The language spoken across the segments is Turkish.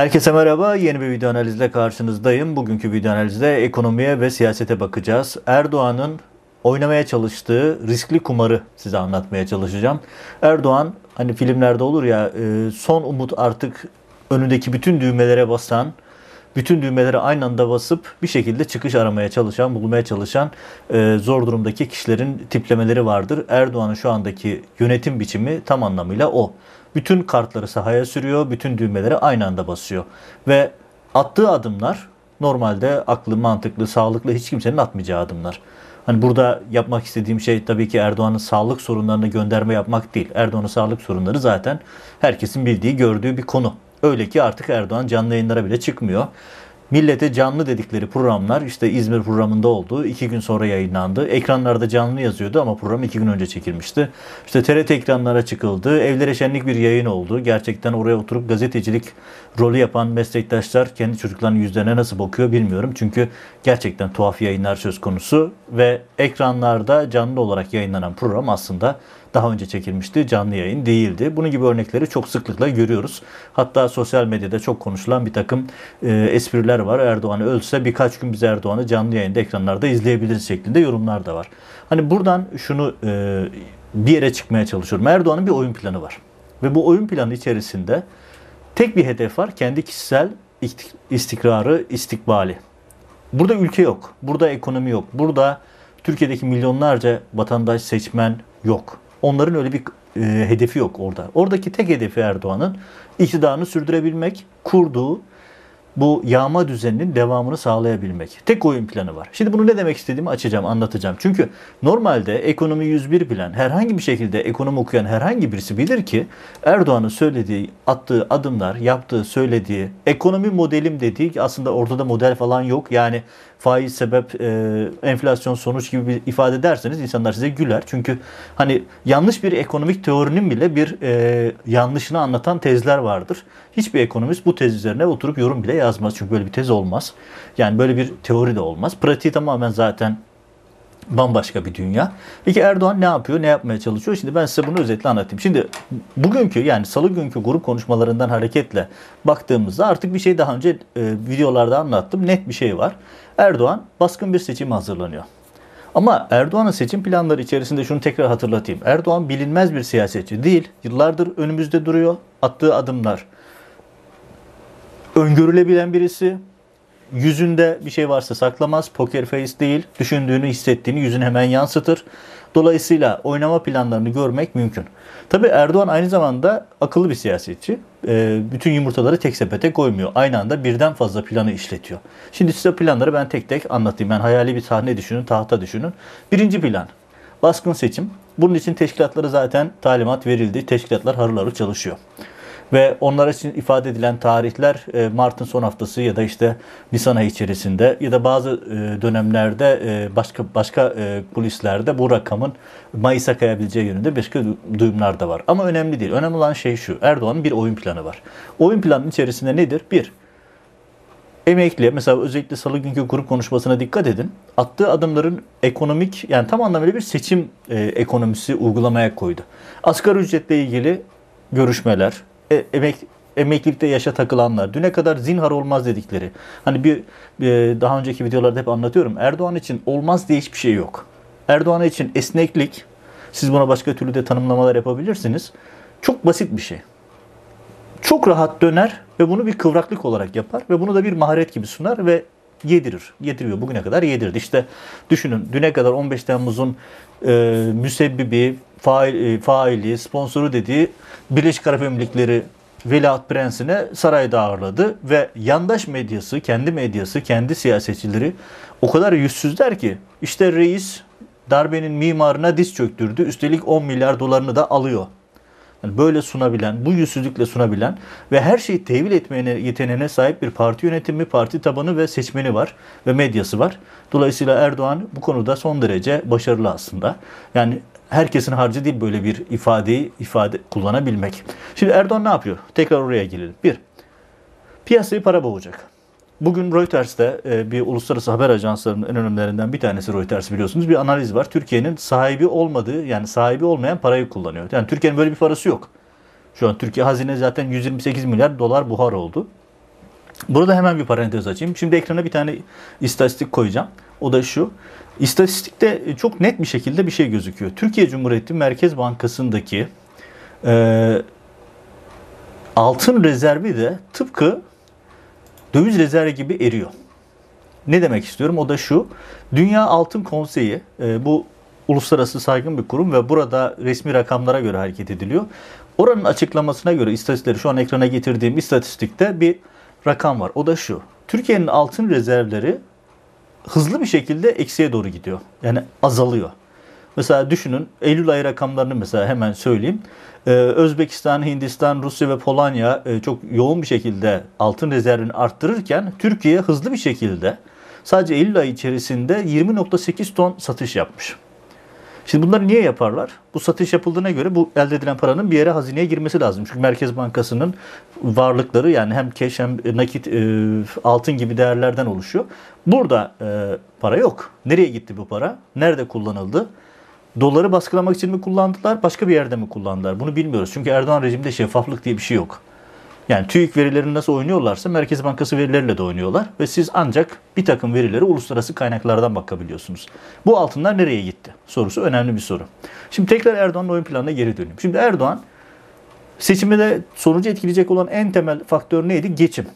Herkese merhaba. Yeni bir video analizle karşınızdayım. Bugünkü video analizde ekonomiye ve siyasete bakacağız. Erdoğan'ın oynamaya çalıştığı riskli kumarı size anlatmaya çalışacağım. Erdoğan hani filmlerde olur ya e, son umut artık önündeki bütün düğmelere basan, bütün düğmeleri aynı anda basıp bir şekilde çıkış aramaya çalışan, bulmaya çalışan e, zor durumdaki kişilerin tiplemeleri vardır. Erdoğan'ın şu andaki yönetim biçimi tam anlamıyla o. Bütün kartları sahaya sürüyor, bütün düğmeleri aynı anda basıyor. Ve attığı adımlar normalde aklı, mantıklı, sağlıklı hiç kimsenin atmayacağı adımlar. Hani burada yapmak istediğim şey tabii ki Erdoğan'ın sağlık sorunlarını gönderme yapmak değil. Erdoğan'ın sağlık sorunları zaten herkesin bildiği, gördüğü bir konu. Öyle ki artık Erdoğan canlı yayınlara bile çıkmıyor. Millete canlı dedikleri programlar işte İzmir programında oldu. iki gün sonra yayınlandı. Ekranlarda canlı yazıyordu ama program iki gün önce çekilmişti. İşte TRT ekranlara çıkıldı. Evlere şenlik bir yayın oldu. Gerçekten oraya oturup gazetecilik rolü yapan meslektaşlar kendi çocuklarının yüzlerine nasıl bakıyor bilmiyorum. Çünkü gerçekten tuhaf yayınlar söz konusu ve ekranlarda canlı olarak yayınlanan program aslında daha önce çekilmişti. Canlı yayın değildi. Bunun gibi örnekleri çok sıklıkla görüyoruz. Hatta sosyal medyada çok konuşulan bir takım e, espriler var. Erdoğan ölse birkaç gün biz Erdoğan'ı canlı yayında ekranlarda izleyebiliriz şeklinde yorumlar da var. Hani buradan şunu e, bir yere çıkmaya çalışıyorum. Erdoğan'ın bir oyun planı var. Ve bu oyun planı içerisinde tek bir hedef var. Kendi kişisel istikrarı, istikbali. Burada ülke yok. Burada ekonomi yok. Burada Türkiye'deki milyonlarca vatandaş seçmen yok. Onların öyle bir e, hedefi yok orada. Oradaki tek hedefi Erdoğan'ın iktidarını sürdürebilmek, kurduğu bu yağma düzeninin devamını sağlayabilmek. Tek oyun planı var. Şimdi bunu ne demek istediğimi açacağım, anlatacağım. Çünkü normalde ekonomi 101 bilen, herhangi bir şekilde ekonomi okuyan herhangi birisi bilir ki Erdoğan'ın söylediği, attığı adımlar, yaptığı, söylediği, ekonomi modelim dediği aslında ortada model falan yok. Yani faiz sebep, e, enflasyon sonuç gibi bir ifade ederseniz insanlar size güler. Çünkü hani yanlış bir ekonomik teorinin bile bir e, yanlışını anlatan tezler vardır. Hiçbir ekonomist bu tez üzerine oturup yorum bile yazmaz. Çünkü böyle bir tez olmaz. Yani böyle bir teori de olmaz. Pratiği tamamen zaten bambaşka bir dünya. Peki Erdoğan ne yapıyor, ne yapmaya çalışıyor? Şimdi ben size bunu özetle anlatayım. Şimdi bugünkü yani salı günkü grup konuşmalarından hareketle baktığımızda artık bir şey daha önce e, videolarda anlattım. Net bir şey var. Erdoğan baskın bir seçim hazırlanıyor. Ama Erdoğan'ın seçim planları içerisinde şunu tekrar hatırlatayım. Erdoğan bilinmez bir siyasetçi değil. Yıllardır önümüzde duruyor. Attığı adımlar öngörülebilen birisi. Yüzünde bir şey varsa saklamaz. Poker face değil. Düşündüğünü, hissettiğini yüzüne hemen yansıtır. Dolayısıyla oynama planlarını görmek mümkün. Tabi Erdoğan aynı zamanda akıllı bir siyasetçi. E, bütün yumurtaları tek sepete koymuyor. Aynı anda birden fazla planı işletiyor. Şimdi size planları ben tek tek anlatayım. Yani hayali bir sahne düşünün, tahta düşünün. Birinci plan. Baskın seçim. Bunun için teşkilatları zaten talimat verildi. Teşkilatlar harıl harıl çalışıyor. Ve onlar için ifade edilen tarihler e, Mart'ın son haftası ya da işte Nisan ayı içerisinde ya da bazı e, dönemlerde e, başka başka kulislerde bu rakamın Mayıs'a kayabileceği yönünde başka duyumlar da var. Ama önemli değil. Önemli olan şey şu. Erdoğan'ın bir oyun planı var. Oyun planının içerisinde nedir? Bir, emekli mesela özellikle salı günkü grup konuşmasına dikkat edin. Attığı adımların ekonomik yani tam anlamıyla bir seçim e, ekonomisi uygulamaya koydu. Asgari ücretle ilgili görüşmeler, e, emek emeklilikte yaşa takılanlar, düne kadar zinhar olmaz dedikleri. Hani bir, bir daha önceki videolarda hep anlatıyorum. Erdoğan için olmaz diye hiçbir şey yok. Erdoğan için esneklik, siz buna başka türlü de tanımlamalar yapabilirsiniz. Çok basit bir şey. Çok rahat döner ve bunu bir kıvraklık olarak yapar ve bunu da bir maharet gibi sunar ve yedirir. Yediriyor. Bugüne kadar yedirdi. İşte düşünün düne kadar 15 Temmuz'un e, müsebbibi, fail, e, faili, sponsoru dediği Birleşik Arap Emirlikleri Veliaht Prensi'ne sarayda ağırladı ve yandaş medyası, kendi medyası, kendi siyasetçileri o kadar yüzsüzler ki işte reis darbenin mimarına diz çöktürdü. Üstelik 10 milyar dolarını da alıyor. Yani böyle sunabilen, bu yüzsüzlükle sunabilen ve her şeyi tevil etmeye yeteneğine sahip bir parti yönetimi, parti tabanı ve seçmeni var ve medyası var. Dolayısıyla Erdoğan bu konuda son derece başarılı aslında. Yani herkesin harcı değil böyle bir ifadeyi ifade kullanabilmek. Şimdi Erdoğan ne yapıyor? Tekrar oraya gelelim. Bir, piyasayı para boğacak. Bugün Reuters'te e, bir uluslararası haber ajanslarının en önemlilerinden bir tanesi Reuters biliyorsunuz. Bir analiz var. Türkiye'nin sahibi olmadığı yani sahibi olmayan parayı kullanıyor. Yani Türkiye'nin böyle bir parası yok. Şu an Türkiye hazine zaten 128 milyar dolar buhar oldu. Burada hemen bir parantez açayım. Şimdi ekrana bir tane istatistik koyacağım. O da şu. İstatistikte çok net bir şekilde bir şey gözüküyor. Türkiye Cumhuriyeti Merkez Bankası'ndaki e, altın rezervi de tıpkı döviz rezervi gibi eriyor. Ne demek istiyorum? O da şu. Dünya Altın Konseyi e, bu uluslararası saygın bir kurum ve burada resmi rakamlara göre hareket ediliyor. Oranın açıklamasına göre istatistikleri şu an ekrana getirdiğim istatistikte bir rakam var. O da şu. Türkiye'nin altın rezervleri hızlı bir şekilde eksiye doğru gidiyor. Yani azalıyor. Mesela düşünün Eylül ayı rakamlarını mesela hemen söyleyeyim. Ee, Özbekistan, Hindistan, Rusya ve Polonya e, çok yoğun bir şekilde altın rezervini arttırırken Türkiye hızlı bir şekilde sadece Eylül ayı içerisinde 20.8 ton satış yapmış. Şimdi bunları niye yaparlar? Bu satış yapıldığına göre bu elde edilen paranın bir yere hazineye girmesi lazım. Çünkü Merkez Bankası'nın varlıkları yani hem keş hem nakit e, altın gibi değerlerden oluşuyor. Burada e, para yok. Nereye gitti bu para? Nerede kullanıldı? Doları baskılamak için mi kullandılar? Başka bir yerde mi kullandılar? Bunu bilmiyoruz. Çünkü Erdoğan rejiminde şeffaflık diye bir şey yok. Yani TÜİK verilerini nasıl oynuyorlarsa Merkez Bankası verileriyle de oynuyorlar. Ve siz ancak bir takım verileri uluslararası kaynaklardan bakabiliyorsunuz. Bu altınlar nereye gitti? Sorusu önemli bir soru. Şimdi tekrar Erdoğan'ın oyun planına geri döneyim. Şimdi Erdoğan seçimde sonucu etkileyecek olan en temel faktör neydi? Geçim.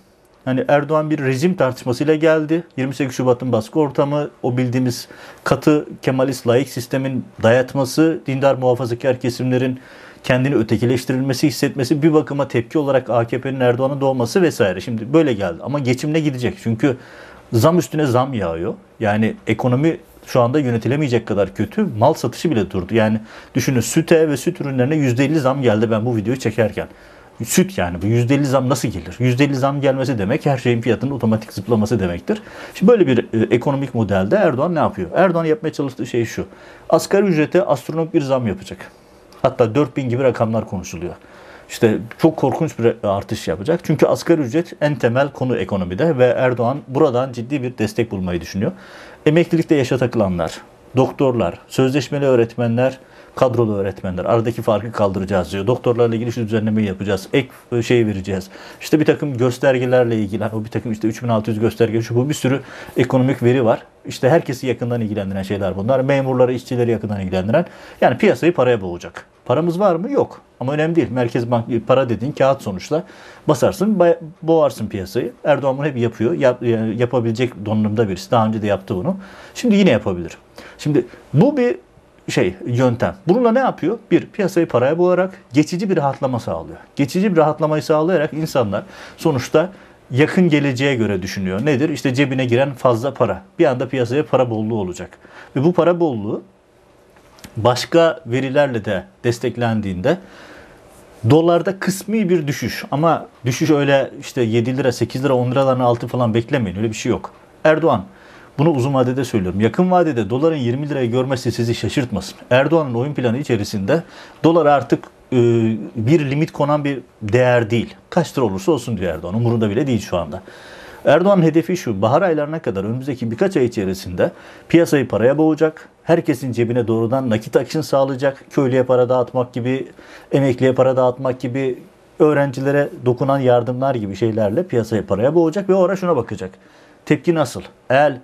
Hani Erdoğan bir rejim tartışmasıyla geldi. 28 Şubat'ın baskı ortamı, o bildiğimiz katı Kemalist laik sistemin dayatması, dindar muhafazakar kesimlerin kendini ötekileştirilmesi, hissetmesi bir bakıma tepki olarak AKP'nin Erdoğan'ın doğması vesaire. Şimdi böyle geldi ama geçimle gidecek. Çünkü zam üstüne zam yağıyor. Yani ekonomi şu anda yönetilemeyecek kadar kötü. Mal satışı bile durdu. Yani düşünün süte ve süt ürünlerine %50 zam geldi ben bu videoyu çekerken. Süt yani bu %50 zam nasıl gelir? %50 zam gelmesi demek her şeyin fiyatının otomatik zıplaması demektir. Şimdi böyle bir e, ekonomik modelde Erdoğan ne yapıyor? Erdoğan yapmaya çalıştığı şey şu. Asgari ücrete astronomik bir zam yapacak. Hatta 4000 gibi rakamlar konuşuluyor. İşte çok korkunç bir artış yapacak. Çünkü asgari ücret en temel konu ekonomide ve Erdoğan buradan ciddi bir destek bulmayı düşünüyor. Emeklilikte yaşa takılanlar, doktorlar, sözleşmeli öğretmenler, kadrolu öğretmenler. Aradaki farkı kaldıracağız diyor. Doktorlarla ilgili şu düzenlemeyi yapacağız. Ek e, şey vereceğiz. İşte bir takım göstergelerle ilgili. O bir takım işte 3600 gösterge şu bu bir sürü ekonomik veri var. İşte herkesi yakından ilgilendiren şeyler bunlar. Memurları, işçileri yakından ilgilendiren. Yani piyasayı paraya boğacak. Paramız var mı? Yok. Ama önemli değil. Merkez Bank para dediğin kağıt sonuçta. Basarsın, boğarsın piyasayı. Erdoğan bunu hep yapıyor. Yap, yapabilecek donanımda birisi. Daha önce de yaptı bunu. Şimdi yine yapabilir. Şimdi bu bir şey yöntem. Bununla ne yapıyor? Bir, piyasayı paraya boğarak geçici bir rahatlama sağlıyor. Geçici bir rahatlamayı sağlayarak insanlar sonuçta yakın geleceğe göre düşünüyor. Nedir? İşte cebine giren fazla para. Bir anda piyasaya para bolluğu olacak. Ve bu para bolluğu başka verilerle de desteklendiğinde dolarda kısmi bir düşüş ama düşüş öyle işte 7 lira 8 lira 10 liraların altı falan beklemeyin öyle bir şey yok. Erdoğan bunu uzun vadede söylüyorum. Yakın vadede doların 20 lirayı görmesi sizi şaşırtmasın. Erdoğan'ın oyun planı içerisinde dolar artık e, bir limit konan bir değer değil. Kaç lira olursa olsun diyor Erdoğan. Umurunda bile değil şu anda. Erdoğan'ın hedefi şu. Bahar aylarına kadar önümüzdeki birkaç ay içerisinde piyasayı paraya boğacak. Herkesin cebine doğrudan nakit akışını sağlayacak. Köylüye para dağıtmak gibi, emekliye para dağıtmak gibi, öğrencilere dokunan yardımlar gibi şeylerle piyasayı paraya boğacak ve o ara şuna bakacak. Tepki nasıl? Eğer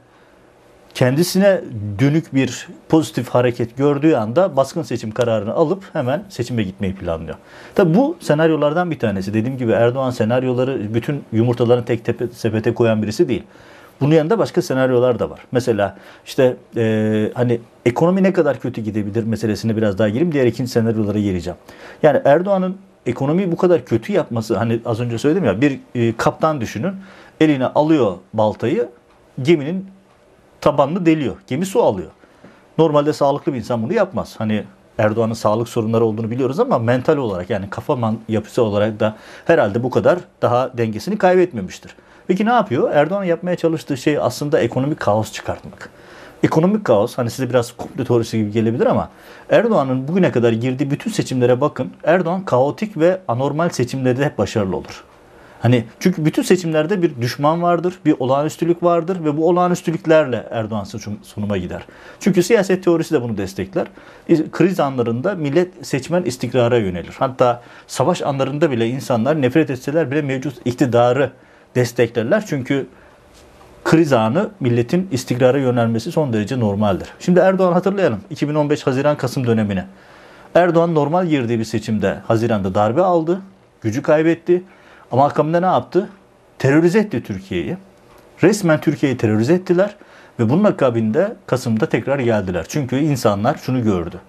kendisine dönük bir pozitif hareket gördüğü anda baskın seçim kararını alıp hemen seçime gitmeyi planlıyor. Tabi bu senaryolardan bir tanesi. Dediğim gibi Erdoğan senaryoları bütün yumurtaların tek tepe, sepete koyan birisi değil. Bunun yanında başka senaryolar da var. Mesela işte e, hani ekonomi ne kadar kötü gidebilir meselesine biraz daha gireyim. Diğer ikinci senaryolara gireceğim. Yani Erdoğan'ın ekonomiyi bu kadar kötü yapması hani az önce söyledim ya bir e, kaptan düşünün eline alıyor baltayı geminin tabanını deliyor. Gemi su alıyor. Normalde sağlıklı bir insan bunu yapmaz. Hani Erdoğan'ın sağlık sorunları olduğunu biliyoruz ama mental olarak yani kafa yapısı olarak da herhalde bu kadar daha dengesini kaybetmemiştir. Peki ne yapıyor? Erdoğan yapmaya çalıştığı şey aslında ekonomik kaos çıkartmak. Ekonomik kaos hani size biraz komplo teorisi gibi gelebilir ama Erdoğan'ın bugüne kadar girdiği bütün seçimlere bakın. Erdoğan kaotik ve anormal seçimlerde hep başarılı olur. Hani çünkü bütün seçimlerde bir düşman vardır, bir olağanüstülük vardır ve bu olağanüstülüklerle Erdoğan sunuma gider. Çünkü siyaset teorisi de bunu destekler. Kriz anlarında millet seçmen istikrara yönelir. Hatta savaş anlarında bile insanlar nefret etseler bile mevcut iktidarı desteklerler. Çünkü kriz anı milletin istikrara yönelmesi son derece normaldir. Şimdi Erdoğan hatırlayalım 2015 Haziran-Kasım dönemine. Erdoğan normal girdiği bir seçimde Haziran'da darbe aldı, gücü kaybetti. Ama akabinde ne yaptı? Terörize etti Türkiye'yi. Resmen Türkiye'yi terörize ettiler ve bunun akabinde Kasım'da tekrar geldiler. Çünkü insanlar şunu gördü.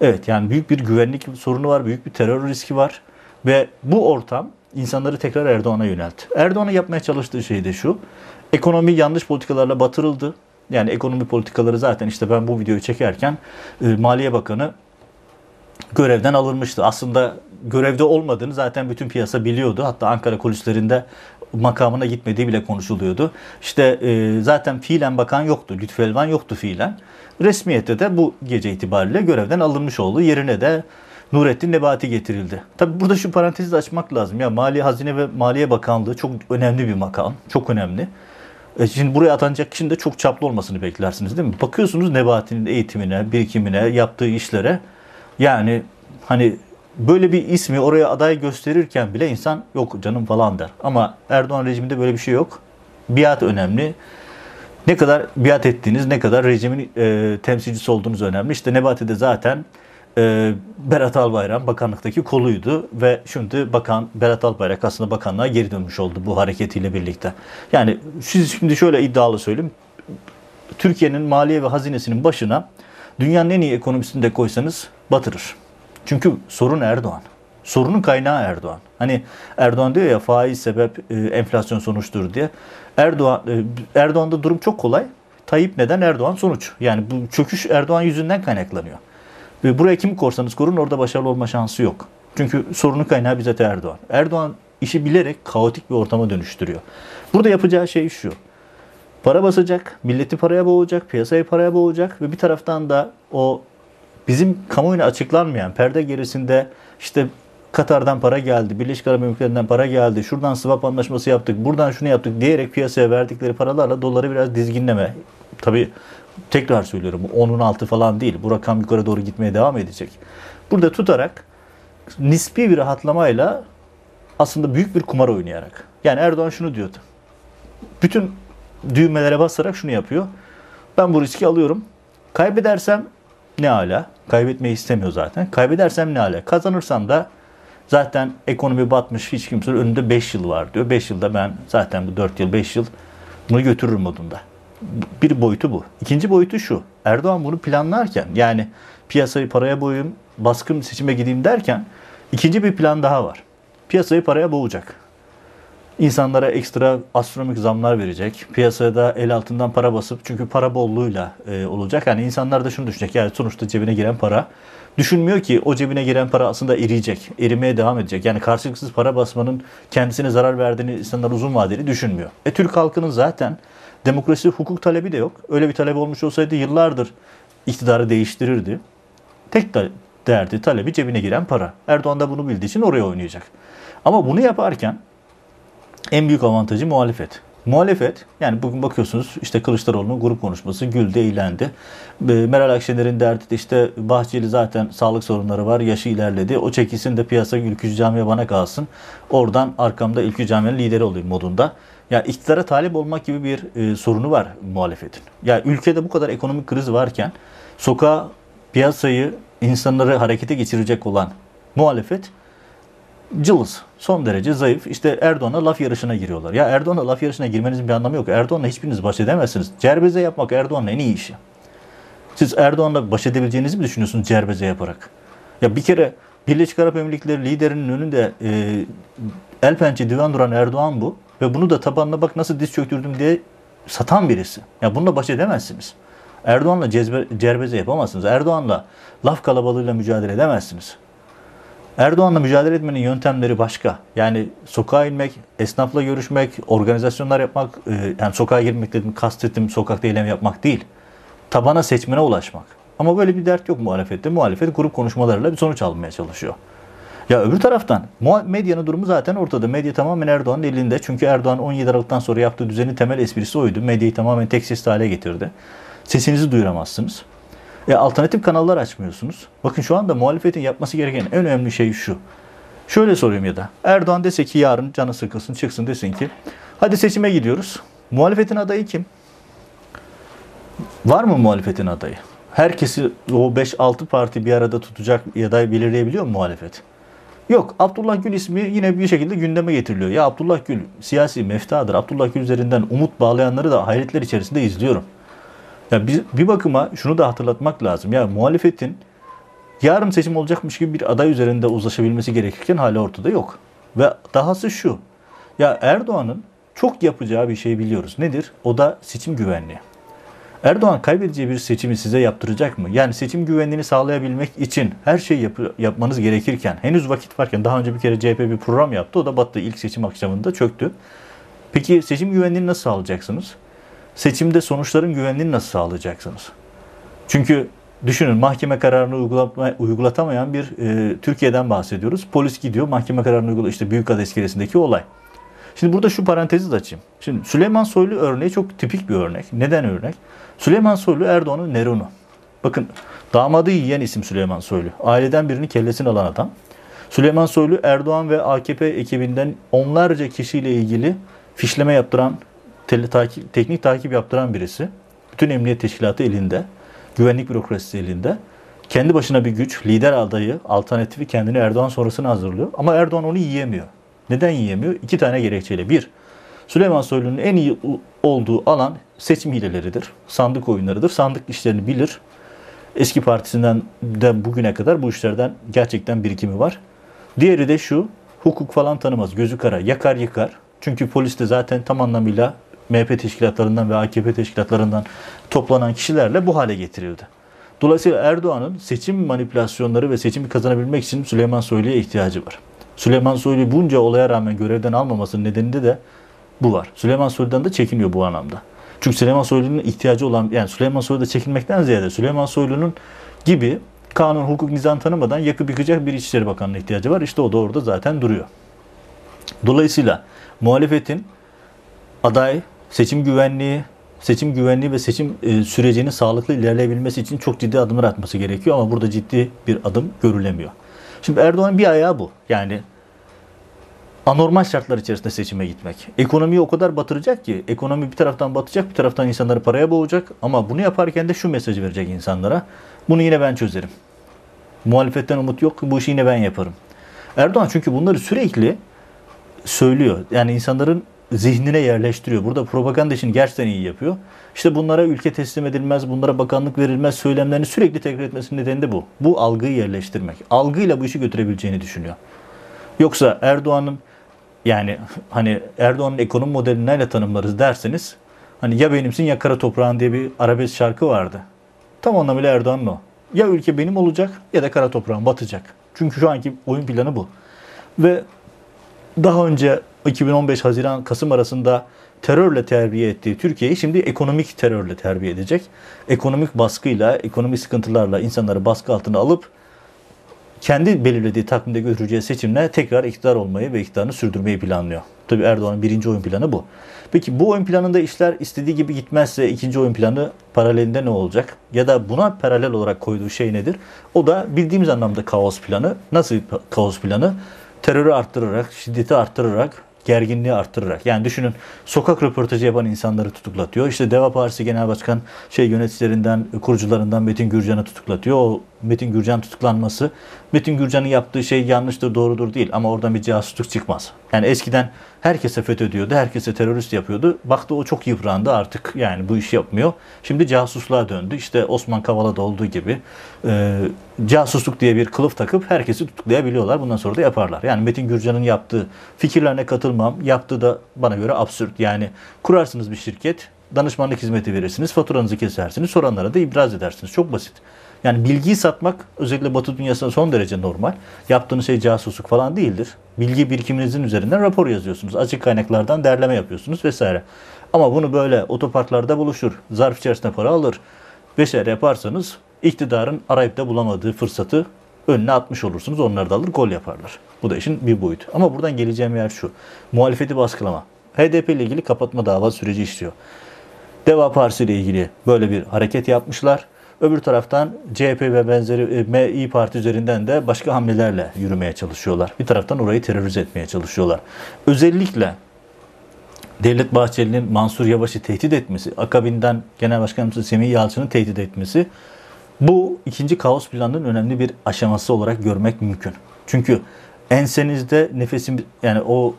Evet yani büyük bir güvenlik sorunu var, büyük bir terör riski var ve bu ortam insanları tekrar Erdoğan'a yöneltti. Erdoğan'ın yapmaya çalıştığı şey de şu. Ekonomi yanlış politikalarla batırıldı. Yani ekonomi politikaları zaten işte ben bu videoyu çekerken e, Maliye Bakanı görevden alınmıştı. Aslında görevde olmadığını zaten bütün piyasa biliyordu. Hatta Ankara kulislerinde makamına gitmediği bile konuşuluyordu. İşte e, zaten fiilen bakan yoktu. Lütfü Elvan yoktu fiilen. Resmiyette de bu gece itibariyle görevden alınmış oldu. Yerine de Nurettin Nebati getirildi. Tabi burada şu parantezi açmak lazım. Ya Mali Hazine ve Maliye Bakanlığı çok önemli bir makam. Çok önemli. E şimdi buraya atanacak kişinin de çok çaplı olmasını beklersiniz değil mi? Bakıyorsunuz Nebati'nin eğitimine, birikimine, yaptığı işlere. Yani hani böyle bir ismi oraya aday gösterirken bile insan yok canım falan der. Ama Erdoğan rejiminde böyle bir şey yok. Biat önemli. Ne kadar biat ettiğiniz, ne kadar rejimin e, temsilcisi olduğunuz önemli. İşte Nebati de zaten e, Berat Albayrak bakanlıktaki koluydu ve şimdi bakan Berat Albayrak aslında bakanlığa geri dönmüş oldu bu hareketiyle birlikte. Yani siz şimdi şöyle iddialı söyleyeyim. Türkiye'nin maliye ve hazinesinin başına dünyanın en iyi ekonomisini de koysanız batırır. Çünkü sorun Erdoğan. Sorunun kaynağı Erdoğan. Hani Erdoğan diyor ya faiz sebep e, enflasyon sonuçtur diye. Erdoğan e, Erdoğan'da durum çok kolay. Tayyip neden Erdoğan sonuç. Yani bu çöküş Erdoğan yüzünden kaynaklanıyor. Ve buraya kimi korsanız korun orada başarılı olma şansı yok. Çünkü sorunun kaynağı bizzat Erdoğan. Erdoğan işi bilerek kaotik bir ortama dönüştürüyor. Burada yapacağı şey şu. Para basacak, milleti paraya boğacak, piyasayı paraya boğacak ve bir taraftan da o bizim kamuoyuna açıklanmayan perde gerisinde işte Katar'dan para geldi, Birleşik Arap Emirlikleri'nden para geldi, şuradan swap anlaşması yaptık, buradan şunu yaptık diyerek piyasaya verdikleri paralarla doları biraz dizginleme. Tabi tekrar söylüyorum 10'un altı falan değil. Bu rakam yukarı doğru gitmeye devam edecek. Burada tutarak nispi bir rahatlamayla aslında büyük bir kumar oynayarak. Yani Erdoğan şunu diyordu. Bütün düğmelere basarak şunu yapıyor. Ben bu riski alıyorum. Kaybedersem ne ala. Kaybetmeyi istemiyor zaten. Kaybedersem ne ala. Kazanırsam da zaten ekonomi batmış hiç kimse önünde 5 yıl var diyor. 5 yılda ben zaten bu 4 yıl 5 yıl bunu götürürüm modunda. Bir boyutu bu. İkinci boyutu şu. Erdoğan bunu planlarken yani piyasayı paraya boyayım, baskın seçime gideyim derken ikinci bir plan daha var. Piyasayı paraya boğacak. İnsanlara ekstra astronomik zamlar verecek. Piyasaya da el altından para basıp çünkü para bolluğuyla e, olacak. Yani insanlar da şunu düşünecek. Yani sonuçta cebine giren para düşünmüyor ki o cebine giren para aslında eriyecek. Erimeye devam edecek. Yani karşılıksız para basmanın kendisine zarar verdiğini insanlar uzun vadeli düşünmüyor. E Türk halkının zaten demokrasi hukuk talebi de yok. Öyle bir talep olmuş olsaydı yıllardır iktidarı değiştirirdi. Tek de derdi talebi cebine giren para. Erdoğan da bunu bildiği için oraya oynayacak. Ama bunu yaparken en büyük avantajı muhalefet. Muhalefet yani bugün bakıyorsunuz işte Kılıçdaroğlu'nun grup konuşması güldü, eğlendi. Meral Akşener'in derdi de işte Bahçeli zaten sağlık sorunları var, yaşı ilerledi. O çekilsin de piyasa ülkücü camiye bana kalsın. Oradan arkamda ülkücü camiyenin lideri olayım modunda. Ya yani iktidara talip olmak gibi bir e, sorunu var muhalefetin. Ya yani ülkede bu kadar ekonomik kriz varken sokağa piyasayı, insanları harekete geçirecek olan muhalefet cılız, son derece zayıf. İşte Erdoğan'a laf yarışına giriyorlar. Ya Erdoğan'a laf yarışına girmenizin bir anlamı yok. Erdoğan'la hiçbiriniz baş edemezsiniz. Cerbeze yapmak Erdoğan'ın en iyi işi. Siz Erdoğan'la baş edebileceğinizi mi düşünüyorsunuz cerbeze yaparak? Ya bir kere Birleşik Arap Emirlikleri liderinin önünde e, el pençe divan duran Erdoğan bu. Ve bunu da tabanına bak nasıl diz çöktürdüm diye satan birisi. Ya bununla baş edemezsiniz. Erdoğan'la cezbe, cerbeze yapamazsınız. Erdoğan'la laf kalabalığıyla mücadele edemezsiniz. Erdoğan'la mücadele etmenin yöntemleri başka. Yani sokağa inmek, esnafla görüşmek, organizasyonlar yapmak, e, yani sokağa girmek dedim kastettim sokakta eylem yapmak değil. Tabana seçmene ulaşmak. Ama böyle bir dert yok muhalefette. Muhalefet grup konuşmalarıyla bir sonuç almaya çalışıyor. Ya öbür taraftan medyanın durumu zaten ortada. Medya tamamen Erdoğan'ın elinde. Çünkü Erdoğan 17 Aralık'tan sonra yaptığı düzenin temel esprisi oydu. Medyayı tamamen tek sesli hale getirdi. Sesinizi duyuramazsınız. E, alternatif kanallar açmıyorsunuz. Bakın şu anda muhalefetin yapması gereken en önemli şey şu. Şöyle sorayım ya da Erdoğan dese ki yarın canı sıkılsın çıksın desin ki Hadi seçime gidiyoruz. Muhalefetin adayı kim? Var mı muhalefetin adayı? Herkesi o 5-6 parti bir arada tutacak aday belirleyebiliyor mu muhalefet? Yok. Abdullah Gül ismi yine bir şekilde gündeme getiriliyor. Ya Abdullah Gül siyasi meftadır. Abdullah Gül üzerinden umut bağlayanları da hayretler içerisinde izliyorum. Ya bir, bir bakıma şunu da hatırlatmak lazım. Ya muhalefetin yarın seçim olacakmış gibi bir aday üzerinde uzlaşabilmesi gerekirken hala ortada yok. Ve dahası şu. Ya Erdoğan'ın çok yapacağı bir şey biliyoruz. Nedir? O da seçim güvenliği. Erdoğan kaybedeceği bir seçimi size yaptıracak mı? Yani seçim güvenliğini sağlayabilmek için her şeyi yap yapmanız gerekirken, henüz vakit varken daha önce bir kere CHP bir program yaptı. O da battı. ilk seçim akşamında çöktü. Peki seçim güvenliğini nasıl sağlayacaksınız? Seçimde sonuçların güvenliğini nasıl sağlayacaksınız? Çünkü düşünün mahkeme kararını uygulatma, uygulatamayan bir e, Türkiye'den bahsediyoruz. Polis gidiyor mahkeme kararını uyguluyor. İşte Büyükada iskelesindeki olay. Şimdi burada şu parantezi de açayım. Şimdi Süleyman Soylu örneği çok tipik bir örnek. Neden örnek? Süleyman Soylu Erdoğan'ın Nerun'u. Bakın damadı yiyen isim Süleyman Soylu. Aileden birini kellesini alan adam. Süleyman Soylu Erdoğan ve AKP ekibinden onlarca kişiyle ilgili fişleme yaptıran, takip, teknik takip yaptıran birisi. Bütün emniyet teşkilatı elinde. Güvenlik bürokrasisi elinde. Kendi başına bir güç, lider adayı, alternatifi kendini Erdoğan sonrasını hazırlıyor. Ama Erdoğan onu yiyemiyor. Neden yiyemiyor? İki tane gerekçeyle. Bir, Süleyman Soylu'nun en iyi olduğu alan seçim hileleridir. Sandık oyunlarıdır. Sandık işlerini bilir. Eski partisinden de bugüne kadar bu işlerden gerçekten birikimi var. Diğeri de şu, hukuk falan tanımaz. Gözü kara, yakar yıkar. Çünkü polis de zaten tam anlamıyla MHP teşkilatlarından ve AKP teşkilatlarından toplanan kişilerle bu hale getirildi. Dolayısıyla Erdoğan'ın seçim manipülasyonları ve seçimi kazanabilmek için Süleyman Soylu'ya ihtiyacı var. Süleyman Soylu bunca olaya rağmen görevden almamasının nedeninde de bu var. Süleyman Soylu'dan da çekiniyor bu anlamda. Çünkü Süleyman Soylu'nun ihtiyacı olan yani Süleyman Soylu'da çekinmekten ziyade Süleyman Soylu'nun gibi kanun, hukuk, nizam tanımadan yakıp yıkacak bir İçişleri Bakanı'na ihtiyacı var. İşte o da orada zaten duruyor. Dolayısıyla muhalefetin aday, seçim güvenliği, seçim güvenliği ve seçim e, sürecinin sağlıklı ilerleyebilmesi için çok ciddi adımlar atması gerekiyor ama burada ciddi bir adım görülemiyor. Şimdi Erdoğan'ın bir ayağı bu. Yani anormal şartlar içerisinde seçime gitmek. Ekonomiyi o kadar batıracak ki ekonomi bir taraftan batacak bir taraftan insanları paraya boğacak ama bunu yaparken de şu mesajı verecek insanlara. Bunu yine ben çözerim. Muhalefetten umut yok bu işi yine ben yaparım. Erdoğan çünkü bunları sürekli söylüyor. Yani insanların zihnine yerleştiriyor. Burada propaganda işini gerçekten iyi yapıyor. İşte bunlara ülke teslim edilmez, bunlara bakanlık verilmez söylemlerini sürekli tekrar etmesinin nedeni de bu. Bu algıyı yerleştirmek. Algıyla bu işi götürebileceğini düşünüyor. Yoksa Erdoğan'ın yani hani Erdoğan'ın ekonomi modelini neyle tanımlarız derseniz hani ya benimsin ya kara toprağın diye bir arabesk şarkı vardı. Tam anlamıyla Erdoğan'ın o. Ya ülke benim olacak ya da kara toprağın batacak. Çünkü şu anki oyun planı bu. Ve daha önce 2015 Haziran Kasım arasında terörle terbiye ettiği Türkiye'yi şimdi ekonomik terörle terbiye edecek. Ekonomik baskıyla, ekonomik sıkıntılarla insanları baskı altına alıp kendi belirlediği takvimde götüreceği seçimle tekrar iktidar olmayı ve iktidarını sürdürmeyi planlıyor. Tabi Erdoğan'ın birinci oyun planı bu. Peki bu oyun planında işler istediği gibi gitmezse ikinci oyun planı paralelinde ne olacak? Ya da buna paralel olarak koyduğu şey nedir? O da bildiğimiz anlamda kaos planı. Nasıl kaos planı? Terörü arttırarak, şiddeti arttırarak, gerginliği arttırarak. Yani düşünün sokak röportajı yapan insanları tutuklatıyor. İşte Deva Partisi Genel Başkan şey yöneticilerinden, kurucularından Metin Gürcan'ı tutuklatıyor. O Metin Gürcan tutuklanması Metin Gürcan'ın yaptığı şey yanlıştır, doğrudur değil ama oradan bir casusluk çıkmaz. Yani eskiden herkese FETÖ diyordu, herkese terörist yapıyordu. Baktı o çok yıprandı artık yani bu iş yapmıyor. Şimdi casusluğa döndü. İşte Osman Kavala'da olduğu gibi e, casusluk diye bir kılıf takıp herkesi tutuklayabiliyorlar. Bundan sonra da yaparlar. Yani Metin Gürcan'ın yaptığı fikirlerine katılmam. Yaptığı da bana göre absürt. Yani kurarsınız bir şirket, danışmanlık hizmeti verirsiniz, faturanızı kesersiniz, soranlara da ibraz edersiniz. Çok basit. Yani bilgiyi satmak özellikle Batı dünyasında son derece normal. Yaptığınız şey casusluk falan değildir. Bilgi birikiminizin üzerinden rapor yazıyorsunuz. Açık kaynaklardan derleme yapıyorsunuz vesaire. Ama bunu böyle otoparklarda buluşur, zarf içerisinde para alır vesaire yaparsanız iktidarın arayıp da bulamadığı fırsatı önüne atmış olursunuz. Onlar da alır gol yaparlar. Bu da işin bir boyutu. Ama buradan geleceğim yer şu. Muhalefeti baskılama. HDP ile ilgili kapatma dava süreci işliyor. Deva Partisi ile ilgili böyle bir hareket yapmışlar. Öbür taraftan CHP ve benzeri e, İyi Parti üzerinden de başka hamlelerle yürümeye çalışıyorlar. Bir taraftan orayı terörize etmeye çalışıyorlar. Özellikle Devlet Bahçeli'nin Mansur Yavaş'ı tehdit etmesi, akabinden Genel Başkanımız Semih Yalçın'ı tehdit etmesi bu ikinci kaos planının önemli bir aşaması olarak görmek mümkün. Çünkü ensenizde nefesim yani o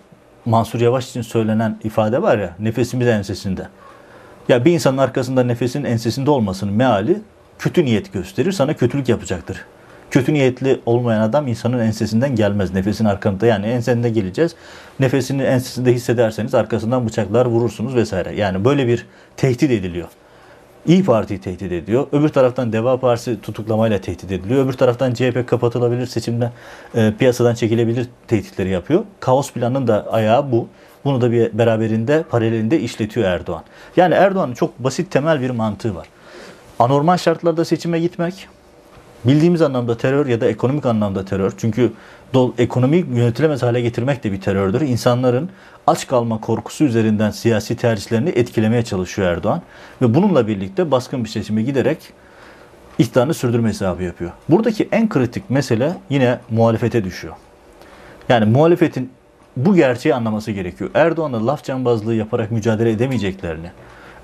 Mansur Yavaş için söylenen ifade var ya nefesimiz ensesinde. Ya bir insanın arkasında nefesin ensesinde olmasının meali kötü niyet gösterir, sana kötülük yapacaktır. Kötü niyetli olmayan adam insanın ensesinden gelmez. Nefesin arkasında yani ensesinde geleceğiz. Nefesini ensesinde hissederseniz arkasından bıçaklar vurursunuz vesaire. Yani böyle bir tehdit ediliyor. İyi Parti'yi tehdit ediyor. Öbür taraftan Deva Partisi tutuklamayla tehdit ediliyor. Öbür taraftan CHP kapatılabilir, seçimde e, piyasadan çekilebilir tehditleri yapıyor. Kaos planının da ayağı bu. Bunu da bir beraberinde paralelinde işletiyor Erdoğan. Yani Erdoğan'ın çok basit temel bir mantığı var. Anormal şartlarda seçime gitmek, bildiğimiz anlamda terör ya da ekonomik anlamda terör. Çünkü dol, ekonomiyi yönetilemez hale getirmek de bir terördür. İnsanların aç kalma korkusu üzerinden siyasi tercihlerini etkilemeye çalışıyor Erdoğan. Ve bununla birlikte baskın bir seçime giderek iktidarını sürdürme hesabı yapıyor. Buradaki en kritik mesele yine muhalefete düşüyor. Yani muhalefetin bu gerçeği anlaması gerekiyor. Erdoğan'la laf cambazlığı yaparak mücadele edemeyeceklerini,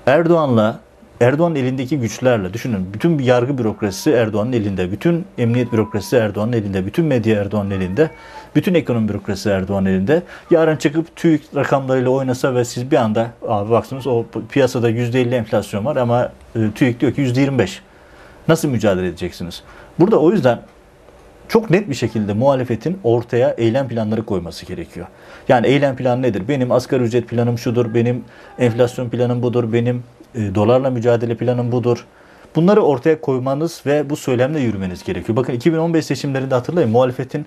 Erdoğan'la Erdoğan'ın elindeki güçlerle düşünün bütün yargı bürokrasisi Erdoğan'ın elinde, bütün emniyet bürokrasisi Erdoğan'ın elinde, bütün medya Erdoğan'ın elinde, bütün ekonomi bürokrasisi Erdoğan'ın elinde. Yarın çıkıp TÜİK rakamlarıyla oynasa ve siz bir anda abi baksınız o piyasada %50 enflasyon var ama e, TÜİK diyor ki %25. Nasıl mücadele edeceksiniz? Burada o yüzden çok net bir şekilde muhalefetin ortaya eylem planları koyması gerekiyor. Yani eylem planı nedir? Benim asgari ücret planım şudur, benim enflasyon planım budur, benim e, dolarla mücadele planım budur. Bunları ortaya koymanız ve bu söylemle yürümeniz gerekiyor. Bakın 2015 seçimlerinde hatırlayın muhalefetin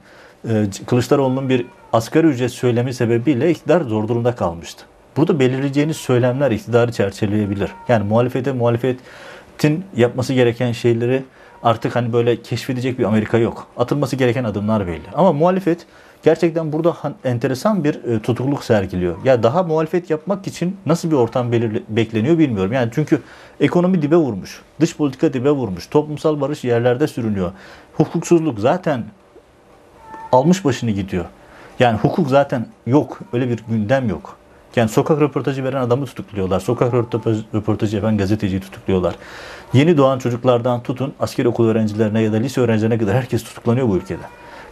e, Kılıçdaroğlu'nun bir asgari ücret söylemi sebebiyle iktidar zor durumda kalmıştı. Burada belirleyeceğiniz söylemler iktidarı çerçeveleyebilir. Yani muhalefete muhalefetin yapması gereken şeyleri artık hani böyle keşfedecek bir Amerika yok. Atılması gereken adımlar belli. Ama muhalefet gerçekten burada enteresan bir e, tutukluk sergiliyor. Ya daha muhalefet yapmak için nasıl bir ortam belirli, bekleniyor bilmiyorum. Yani çünkü ekonomi dibe vurmuş. Dış politika dibe vurmuş. Toplumsal barış yerlerde sürünüyor. Hukuksuzluk zaten almış başını gidiyor. Yani hukuk zaten yok. Öyle bir gündem yok. Yani sokak röportajı veren adamı tutukluyorlar. Sokak röportajı yapan gazeteciyi tutukluyorlar. Yeni doğan çocuklardan tutun asker okul öğrencilerine ya da lise öğrencilerine kadar herkes tutuklanıyor bu ülkede.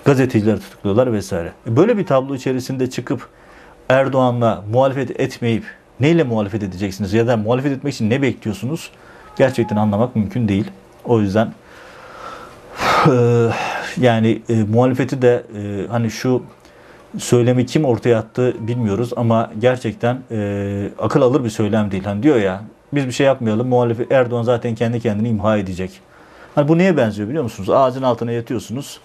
Gazeteciler tutukluyorlar vesaire. E, böyle bir tablo içerisinde çıkıp Erdoğan'la muhalefet etmeyip neyle muhalefet edeceksiniz ya da muhalefet etmek için ne bekliyorsunuz? Gerçekten anlamak mümkün değil. O yüzden yani e, muhalefeti de e, hani şu söylemi kim ortaya attı bilmiyoruz ama gerçekten e, akıl alır bir söylem değil. Hani diyor ya biz bir şey yapmayalım muhalefet Erdoğan zaten kendi kendini imha edecek. Hani bu neye benziyor biliyor musunuz? Ağacın altına yatıyorsunuz.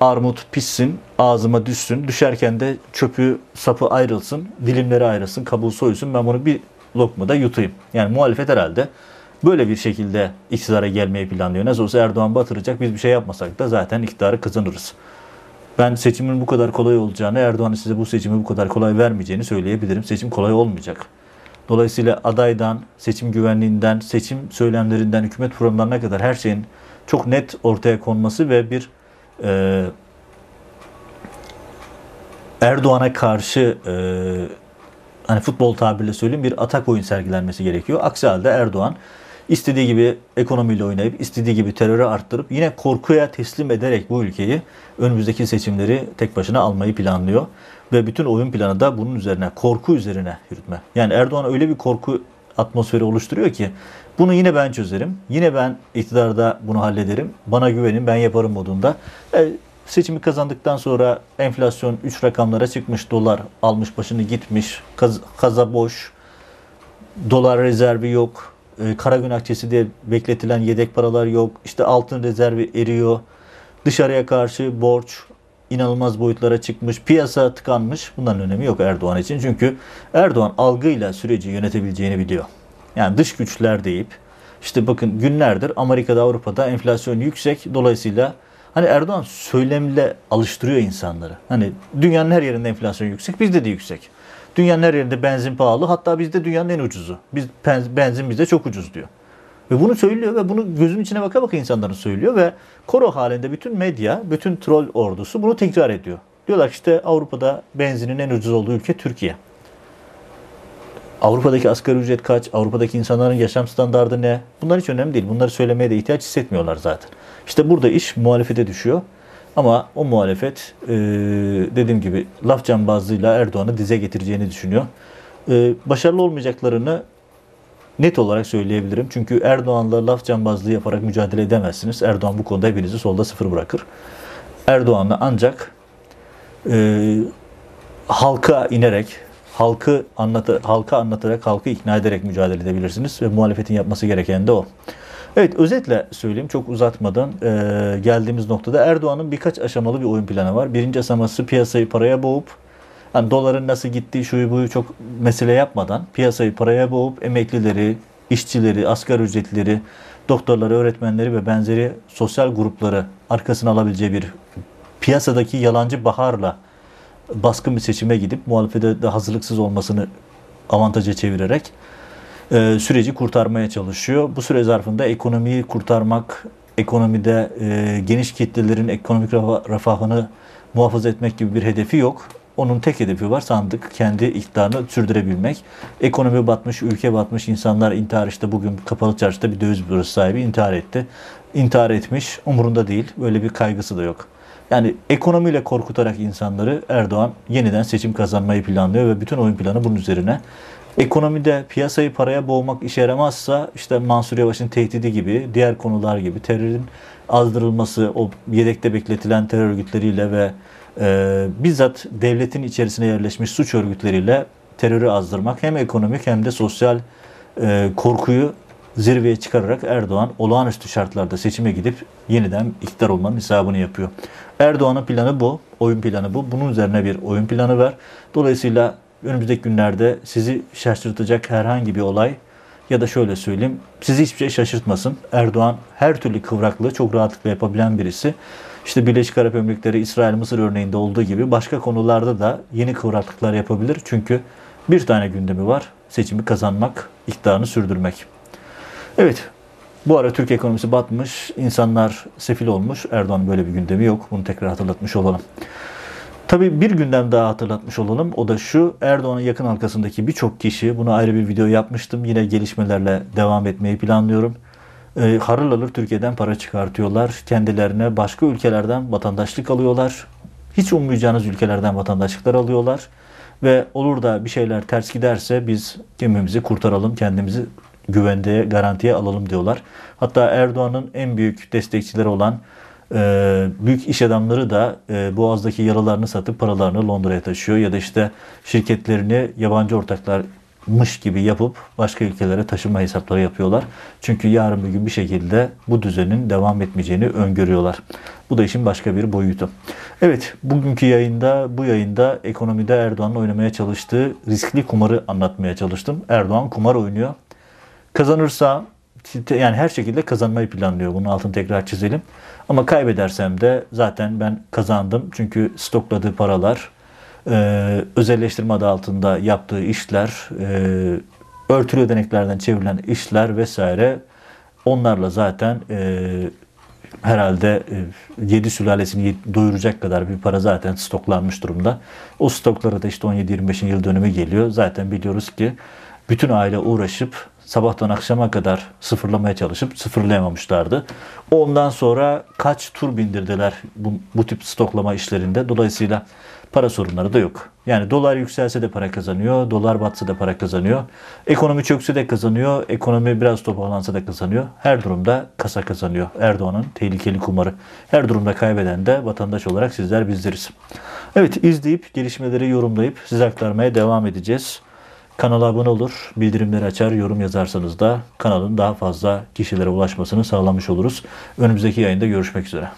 Armut pişsin, ağzıma düşsün. Düşerken de çöpü, sapı ayrılsın, dilimleri ayrılsın, kabuğu soyulsun. Ben bunu bir lokmada yutayım. Yani muhalefet herhalde böyle bir şekilde iktidara gelmeyi planlıyor. Nasıl olsa Erdoğan batıracak. Biz bir şey yapmasak da zaten iktidarı kazanırız. Ben seçimin bu kadar kolay olacağını, Erdoğan'ın size bu seçimi bu kadar kolay vermeyeceğini söyleyebilirim. Seçim kolay olmayacak. Dolayısıyla adaydan, seçim güvenliğinden, seçim söylemlerinden, hükümet programlarına kadar her şeyin çok net ortaya konması ve bir e, Erdoğan'a karşı e, hani futbol tabiriyle söyleyeyim bir atak oyun sergilenmesi gerekiyor. Aksi halde Erdoğan istediği gibi ekonomiyle oynayıp, istediği gibi terörü arttırıp yine korkuya teslim ederek bu ülkeyi önümüzdeki seçimleri tek başına almayı planlıyor. Ve bütün oyun planı da bunun üzerine, korku üzerine yürütme. Yani Erdoğan öyle bir korku atmosferi oluşturuyor ki bunu yine ben çözerim. Yine ben iktidarda bunu hallederim. Bana güvenin ben yaparım modunda. E, seçimi kazandıktan sonra enflasyon 3 rakamlara çıkmış. Dolar almış başını gitmiş. Kaz, kaza boş. Dolar rezervi yok. E, kara gün akçesi diye bekletilen yedek paralar yok. İşte altın rezervi eriyor. Dışarıya karşı borç inanılmaz boyutlara çıkmış. Piyasa tıkanmış. Bunların önemi yok Erdoğan için. Çünkü Erdoğan algıyla süreci yönetebileceğini biliyor. Yani dış güçler deyip işte bakın günlerdir Amerika'da Avrupa'da enflasyon yüksek. Dolayısıyla hani Erdoğan söylemle alıştırıyor insanları. Hani dünyanın her yerinde enflasyon yüksek. Bizde de yüksek. Dünyanın her yerinde benzin pahalı. Hatta bizde dünyanın en ucuzu. Biz benzin bizde çok ucuz diyor. Ve bunu söylüyor ve bunu gözün içine baka baka insanların söylüyor ve koro halinde bütün medya, bütün troll ordusu bunu tekrar ediyor. Diyorlar işte Avrupa'da benzinin en ucuz olduğu ülke Türkiye. Avrupa'daki asgari ücret kaç? Avrupa'daki insanların yaşam standardı ne? Bunlar hiç önemli değil. Bunları söylemeye de ihtiyaç hissetmiyorlar zaten. İşte burada iş muhalefete düşüyor. Ama o muhalefet e, dediğim gibi laf cambazlığıyla Erdoğan'ı dize getireceğini düşünüyor. E, başarılı olmayacaklarını net olarak söyleyebilirim. Çünkü Erdoğan'la laf cambazlığı yaparak mücadele edemezsiniz. Erdoğan bu konuda hepinizi solda sıfır bırakır. Erdoğan'la ancak e, halka inerek, halkı anlatı, halka anlatarak, halkı ikna ederek mücadele edebilirsiniz ve muhalefetin yapması gereken de o. Evet özetle söyleyeyim çok uzatmadan e, geldiğimiz noktada Erdoğan'ın birkaç aşamalı bir oyun planı var. Birinci aşaması piyasayı paraya boğup hani doların nasıl gittiği şuyu buyu çok mesele yapmadan piyasayı paraya boğup emeklileri, işçileri, asgari ücretlileri, doktorları, öğretmenleri ve benzeri sosyal grupları arkasına alabileceği bir piyasadaki yalancı baharla baskın bir seçime gidip muhalefete de hazırlıksız olmasını avantaja çevirerek e, süreci kurtarmaya çalışıyor. Bu süre zarfında ekonomiyi kurtarmak, ekonomide e, geniş kitlelerin ekonomik refahını muhafaza etmek gibi bir hedefi yok. Onun tek hedefi var sandık kendi iktidarını sürdürebilmek. Ekonomi batmış, ülke batmış, insanlar intihar işte bugün kapalı çarşıda bir döviz bürosu sahibi intihar etti. İntihar etmiş, umurunda değil. Böyle bir kaygısı da yok. Yani ekonomiyle korkutarak insanları Erdoğan yeniden seçim kazanmayı planlıyor ve bütün oyun planı bunun üzerine. Ekonomide piyasayı paraya boğmak işe yaramazsa işte Mansur Yavaş'ın tehdidi gibi, diğer konular gibi terörün azdırılması, o yedekte bekletilen terör örgütleriyle ve e, bizzat devletin içerisine yerleşmiş suç örgütleriyle terörü azdırmak hem ekonomik hem de sosyal e, korkuyu zirveye çıkararak Erdoğan olağanüstü şartlarda seçime gidip yeniden iktidar olmanın hesabını yapıyor. Erdoğan'ın planı bu, oyun planı bu. Bunun üzerine bir oyun planı var. Dolayısıyla önümüzdeki günlerde sizi şaşırtacak herhangi bir olay ya da şöyle söyleyeyim, sizi hiçbir şey şaşırtmasın. Erdoğan her türlü kıvraklığı çok rahatlıkla yapabilen birisi. İşte Birleşik Arap Emirlikleri, İsrail, Mısır örneğinde olduğu gibi başka konularda da yeni kıvraklıklar yapabilir. Çünkü bir tane gündemi var. Seçimi kazanmak, iktidarını sürdürmek. Evet, bu ara Türk ekonomisi batmış, insanlar sefil olmuş. Erdoğan'ın böyle bir gündemi yok. Bunu tekrar hatırlatmış olalım. Tabii bir gündem daha hatırlatmış olalım. O da şu, Erdoğan'ın yakın halkasındaki birçok kişi, bunu ayrı bir video yapmıştım. Yine gelişmelerle devam etmeyi planlıyorum. E, harıl alır Türkiye'den para çıkartıyorlar. Kendilerine başka ülkelerden vatandaşlık alıyorlar. Hiç ummayacağınız ülkelerden vatandaşlıklar alıyorlar. Ve olur da bir şeyler ters giderse biz kendimizi kurtaralım, kendimizi güvende, garantiye alalım diyorlar. Hatta Erdoğan'ın en büyük destekçileri olan e, büyük iş adamları da e, Boğaz'daki yaralarını satıp paralarını Londra'ya taşıyor ya da işte şirketlerini yabancı ortaklarmış gibi yapıp başka ülkelere taşıma hesapları yapıyorlar. Çünkü yarın bir gün bir şekilde bu düzenin devam etmeyeceğini öngörüyorlar. Bu da işin başka bir boyutu. Evet, bugünkü yayında, bu yayında ekonomide Erdoğan'ın oynamaya çalıştığı riskli kumarı anlatmaya çalıştım. Erdoğan kumar oynuyor. Kazanırsa yani her şekilde kazanmayı planlıyor. Bunun altını tekrar çizelim. Ama kaybedersem de zaten ben kazandım. Çünkü stokladığı paralar, e, özelleştirme adı altında yaptığı işler, e, örtülü ödeneklerden çevrilen işler vesaire onlarla zaten e, herhalde e, 7 sülalesini doyuracak kadar bir para zaten stoklanmış durumda. O stoklara da işte 17-25. yıl dönümü geliyor. Zaten biliyoruz ki bütün aile uğraşıp sabahtan akşama kadar sıfırlamaya çalışıp sıfırlayamamışlardı. Ondan sonra kaç tur bindirdiler bu, bu tip stoklama işlerinde. Dolayısıyla para sorunları da yok. Yani dolar yükselse de para kazanıyor, dolar batsa da para kazanıyor. Ekonomi çökse de kazanıyor, ekonomi biraz toparlansa da kazanıyor. Her durumda kasa kazanıyor. Erdoğan'ın tehlikeli kumarı. Her durumda kaybeden de vatandaş olarak sizler bizleriz. Evet izleyip gelişmeleri yorumlayıp size aktarmaya devam edeceğiz. Kanala abone olur, bildirimleri açar, yorum yazarsanız da kanalın daha fazla kişilere ulaşmasını sağlamış oluruz. Önümüzdeki yayında görüşmek üzere.